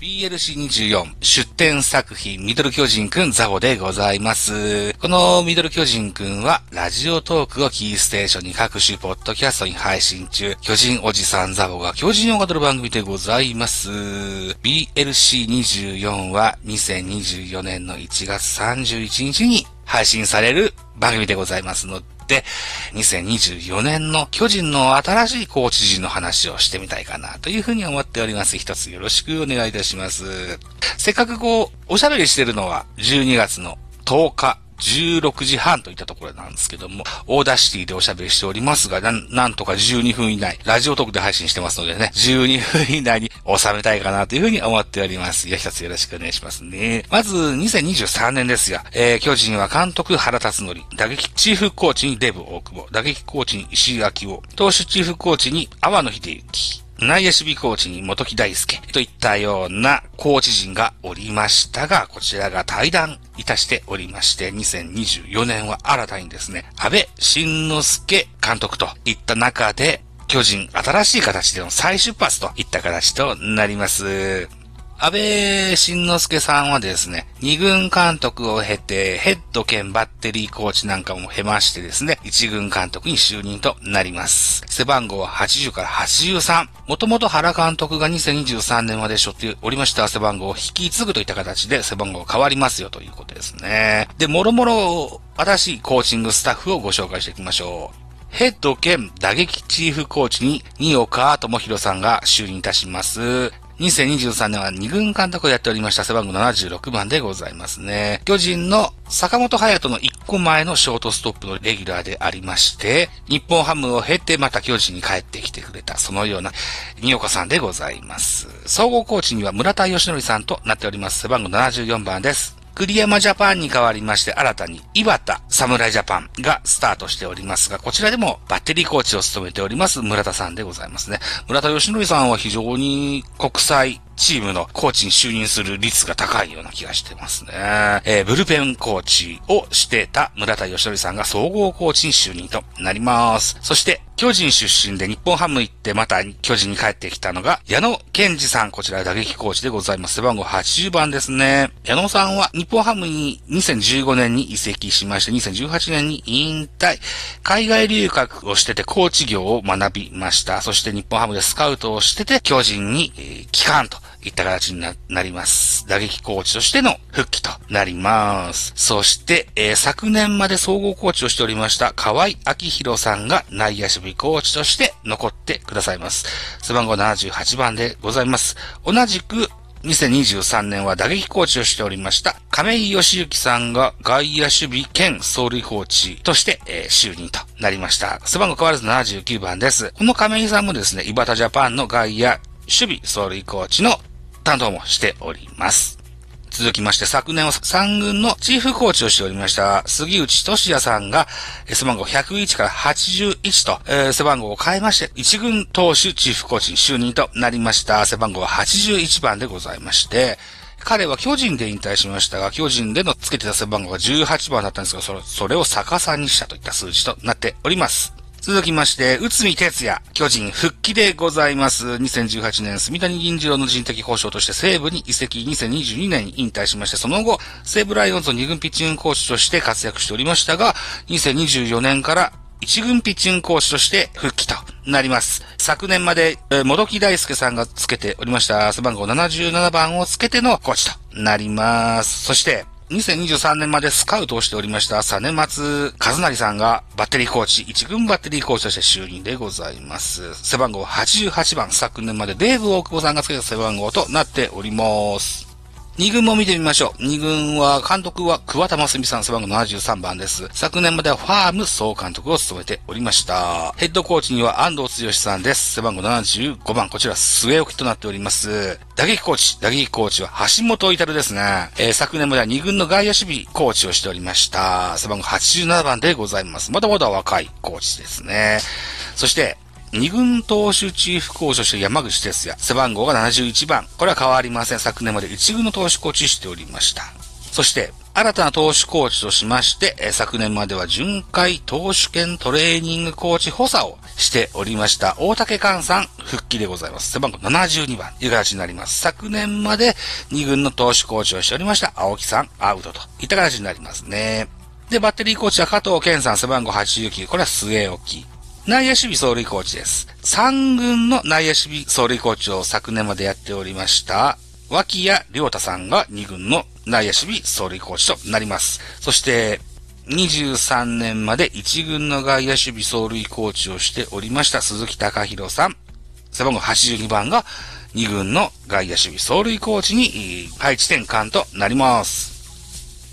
BLC24 出展作品ミドル巨人くんザボでございます。このミドル巨人くんはラジオトークをキーステーションに各種ポッドキャストに配信中、巨人おじさんザボが巨人を語る番組でございます。BLC24 は2024年の1月31日に配信される番組でございますので、、で2024年の巨人の新しいコーチ陣の話をしてみたいかなというふうに思っております。一つよろしくお願いいたします。せっかくこう、おしゃべりしてるのは12月の10日16時半といったところなんですけども、 Audacity でおしゃべりしておりますが、なん、なんとか12分以内、ラジオトークで配信してますのでね、12分以内に収めたいかなというふうに思っております。いや、一つよろしくお願いしますね。まず、2023年ですよ。えー、巨人は監督原辰則、打撃チーフコーチにデブ大久保、打撃コーチに石井明夫、投手チーフコーチに阿波野秀幸、内野守備コーチに元木大輔といったようなコーチ陣がおりましたが、こちらが退団いたしておりまして、2024年は新たにですね、阿部慎之助監督といった中で、巨人新しい形での再出発といった形となります。安倍晋之助さんはですね、二軍監督を経て、ヘッド兼バッテリーコーチなんかも経ましてですね、一軍監督に就任となります。背番号は80から83。もともと原監督が2023年まで背負っておりました背番号を引き継ぐといった形で背番号が変わりますよということですね。で、もろもろ新しいコーチングスタッフをご紹介していきましょう。ヘッド兼打撃チーフコーチに、新岡智弘さんが就任いたします。2023年は2軍監督をやっておりました背番号76番でございますね。巨人の坂本隼人の1個前のショートストップのレギュラーでありまして、日本ハムを経てまた巨人に帰ってきてくれた、そのような、新岡さんでございます。総合コーチには村田義則さんとなっております。背番号74番です。栗山ジャパンに代わりまして新たに岩田侍ジャパンがスタートしておりますが、こちらでもバッテリーコーチを務めております村田さんでございますね。村田義則さんは非常に国際チームのコーチに就任する率が高いような気がしてますね。えー、ブルペンコーチをしてた村田義則さんが総合コーチに就任となります。そして、巨人出身で日本ハム行ってまた巨人に帰ってきたのが矢野健二さん。こちら打撃コーチでございます。背番号80番ですね。矢野さんは日本ハムに2015年に移籍しまして2018年に引退。海外留学をしててコーチ業を学びました。そして日本ハムでスカウトをしてて巨人に、えー、帰還といった形になります。打撃コーチとしての復帰となります。そして、えー、昨年まで総合コーチをしておりました河合明宏さんが内野守備コーチとして残ってくださいます。背番号78番でございます。同じく2023年は打撃コーチをしておりました亀井義行さんが外野守備兼走塁コーチとして、えー、就任となりました。背番号変わらず79番です。この亀井さんもですね、イバタジャパンの外野守備走塁コーチの担当もしております。続きまして、昨年は3軍のチーフコーチをしておりました、杉内俊也さんが、背番号101から81と、えー、背番号を変えまして、1軍投手チーフコーチに就任となりました。背番号は81番でございまして、彼は巨人で引退しましたが、巨人での付けてた背番号が18番だったんですが、それそれを逆さにしたといった数字となっております。続きまして、内海哲也、巨人復帰でございます。2018年、住谷銀次郎の人的保障として西武に移籍、2022年に引退しまして、その後、西武ライオンズの2軍ピッチングコーチとして活躍しておりましたが、2024年から1軍ピッチングコーチとして復帰となります。昨年まで、えー、もどき大輔さんがつけておりました背番号77番をつけてのコーチとなります。そして、2023年までスカウトをしておりましたサネマツ和成さんがバッテリーコーチ、一軍バッテリーコーチとして就任でございます。背番号88番、昨年までデーブ大久保さんがつけた背番号となっております。二軍も見てみましょう。二軍は、監督は桑田真澄さん背番号73番です。昨年まではファーム総監督を務めておりました。ヘッドコーチには安藤剛さんです。背番号75番。こちら据え置きとなっております。打撃コーチ。打撃コーチは橋本至ですね。えー、昨年までは二軍の外野守備コーチをしておりました。背番号87番でございます。まだまだ若いコーチですね。そして、二軍投手チーフコーチとして山口哲也、背番号が71番。これは変わりません。昨年まで一軍の投手コーチしておりました。そして、新たな投手コーチとしまして、え昨年までは巡回投手兼トレーニングコーチ補佐をしておりました大竹寛さん復帰でございます。背番号72番という形になります。昨年まで2軍の投手コーチをしておりました青木さんアウトといった形になりますね。で、バッテリーコーチは加藤健さん背番号89。これは末置き。内野守備走塁コーチです。3軍の内野守備走塁コーチを昨年までやっておりました脇谷良太さんが2軍の内野守備走塁コーチとなります。そして、23年まで1軍の外野守備走塁コーチをしておりました鈴木隆弘さん。背番号82番が2軍の外野守備走塁コーチに配置転換となります。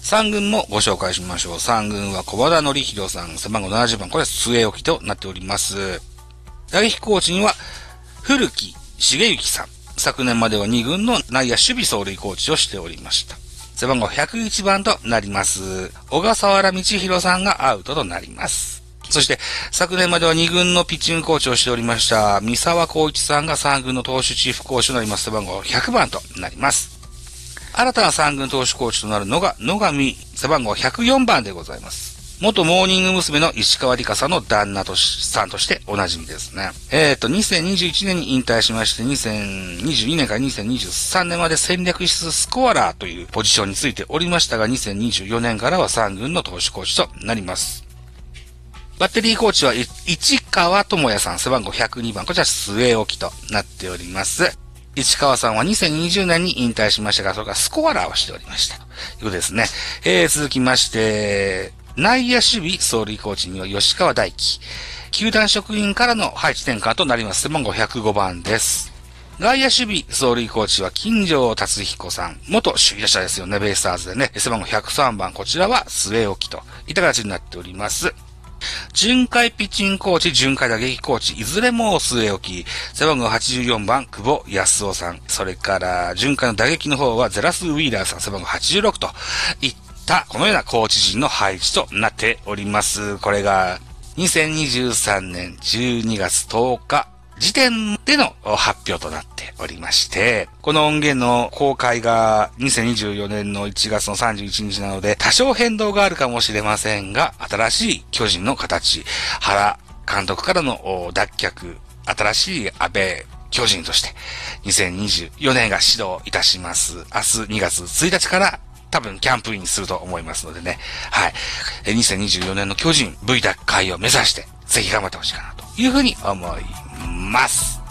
3軍もご紹介しましょう。3軍は小和田則弘さん、背番号70番、これは据え置きとなっております。打撃コーチには古木重幸さん。昨年までは2軍の内野守備走塁コーチをしておりました。背番号101番となります。小笠原道弘さんがアウトとなります。そして、昨年までは2軍のピッチングコーチをしておりました、三沢光一さんが3軍の投手チーフコーチとなります。背番号100番となります。新たな3軍投手コーチとなるのが野上背番号104番でございます。元モーニング娘。の石川里香さんの旦那とし、さんとしておなじみですね。えっ、ー、と、2021年に引退しまして、2022年から2023年まで戦略室スコアラーというポジションについておりましたが、2024年からは3軍の投手コーチとなります。バッテリーコーチは、市川智也さん、背番号102番、こちら据え置きとなっております。市川さんは2020年に引退しましたが、それからスコアラーをしておりました。ということですね。えー、続きまして、内野守備走塁コーチには吉川大輝。球団職員からの配置転換となります。背番号105番です。外野守備走塁コーチは金城達彦さん。元守備打者ですよね、ベイスターズでね。背番号103番。こちらは据え置きといった形になっております。巡回ピッチングコーチ、巡回打撃コーチ、いずれも据え置き、背番号84番、久保康夫さん。それから、巡回の打撃の方はゼラス・ウィーラーさん、背番号86といったこのようなコーチ陣の配置となっております。これが2023年12月10日時点での発表となっておりまして、この音源の公開が2024年の1月の31日なので、多少変動があるかもしれませんが、新しい巨人の形、原監督からの脱却、新しい安倍巨人として、2024年が始動いたします。明日2月1日から多分キャンプインすると思いますのでね。はい。2024年の巨人 V 奪回を目指して、ぜひ頑張ってほしいかなというふうに思います。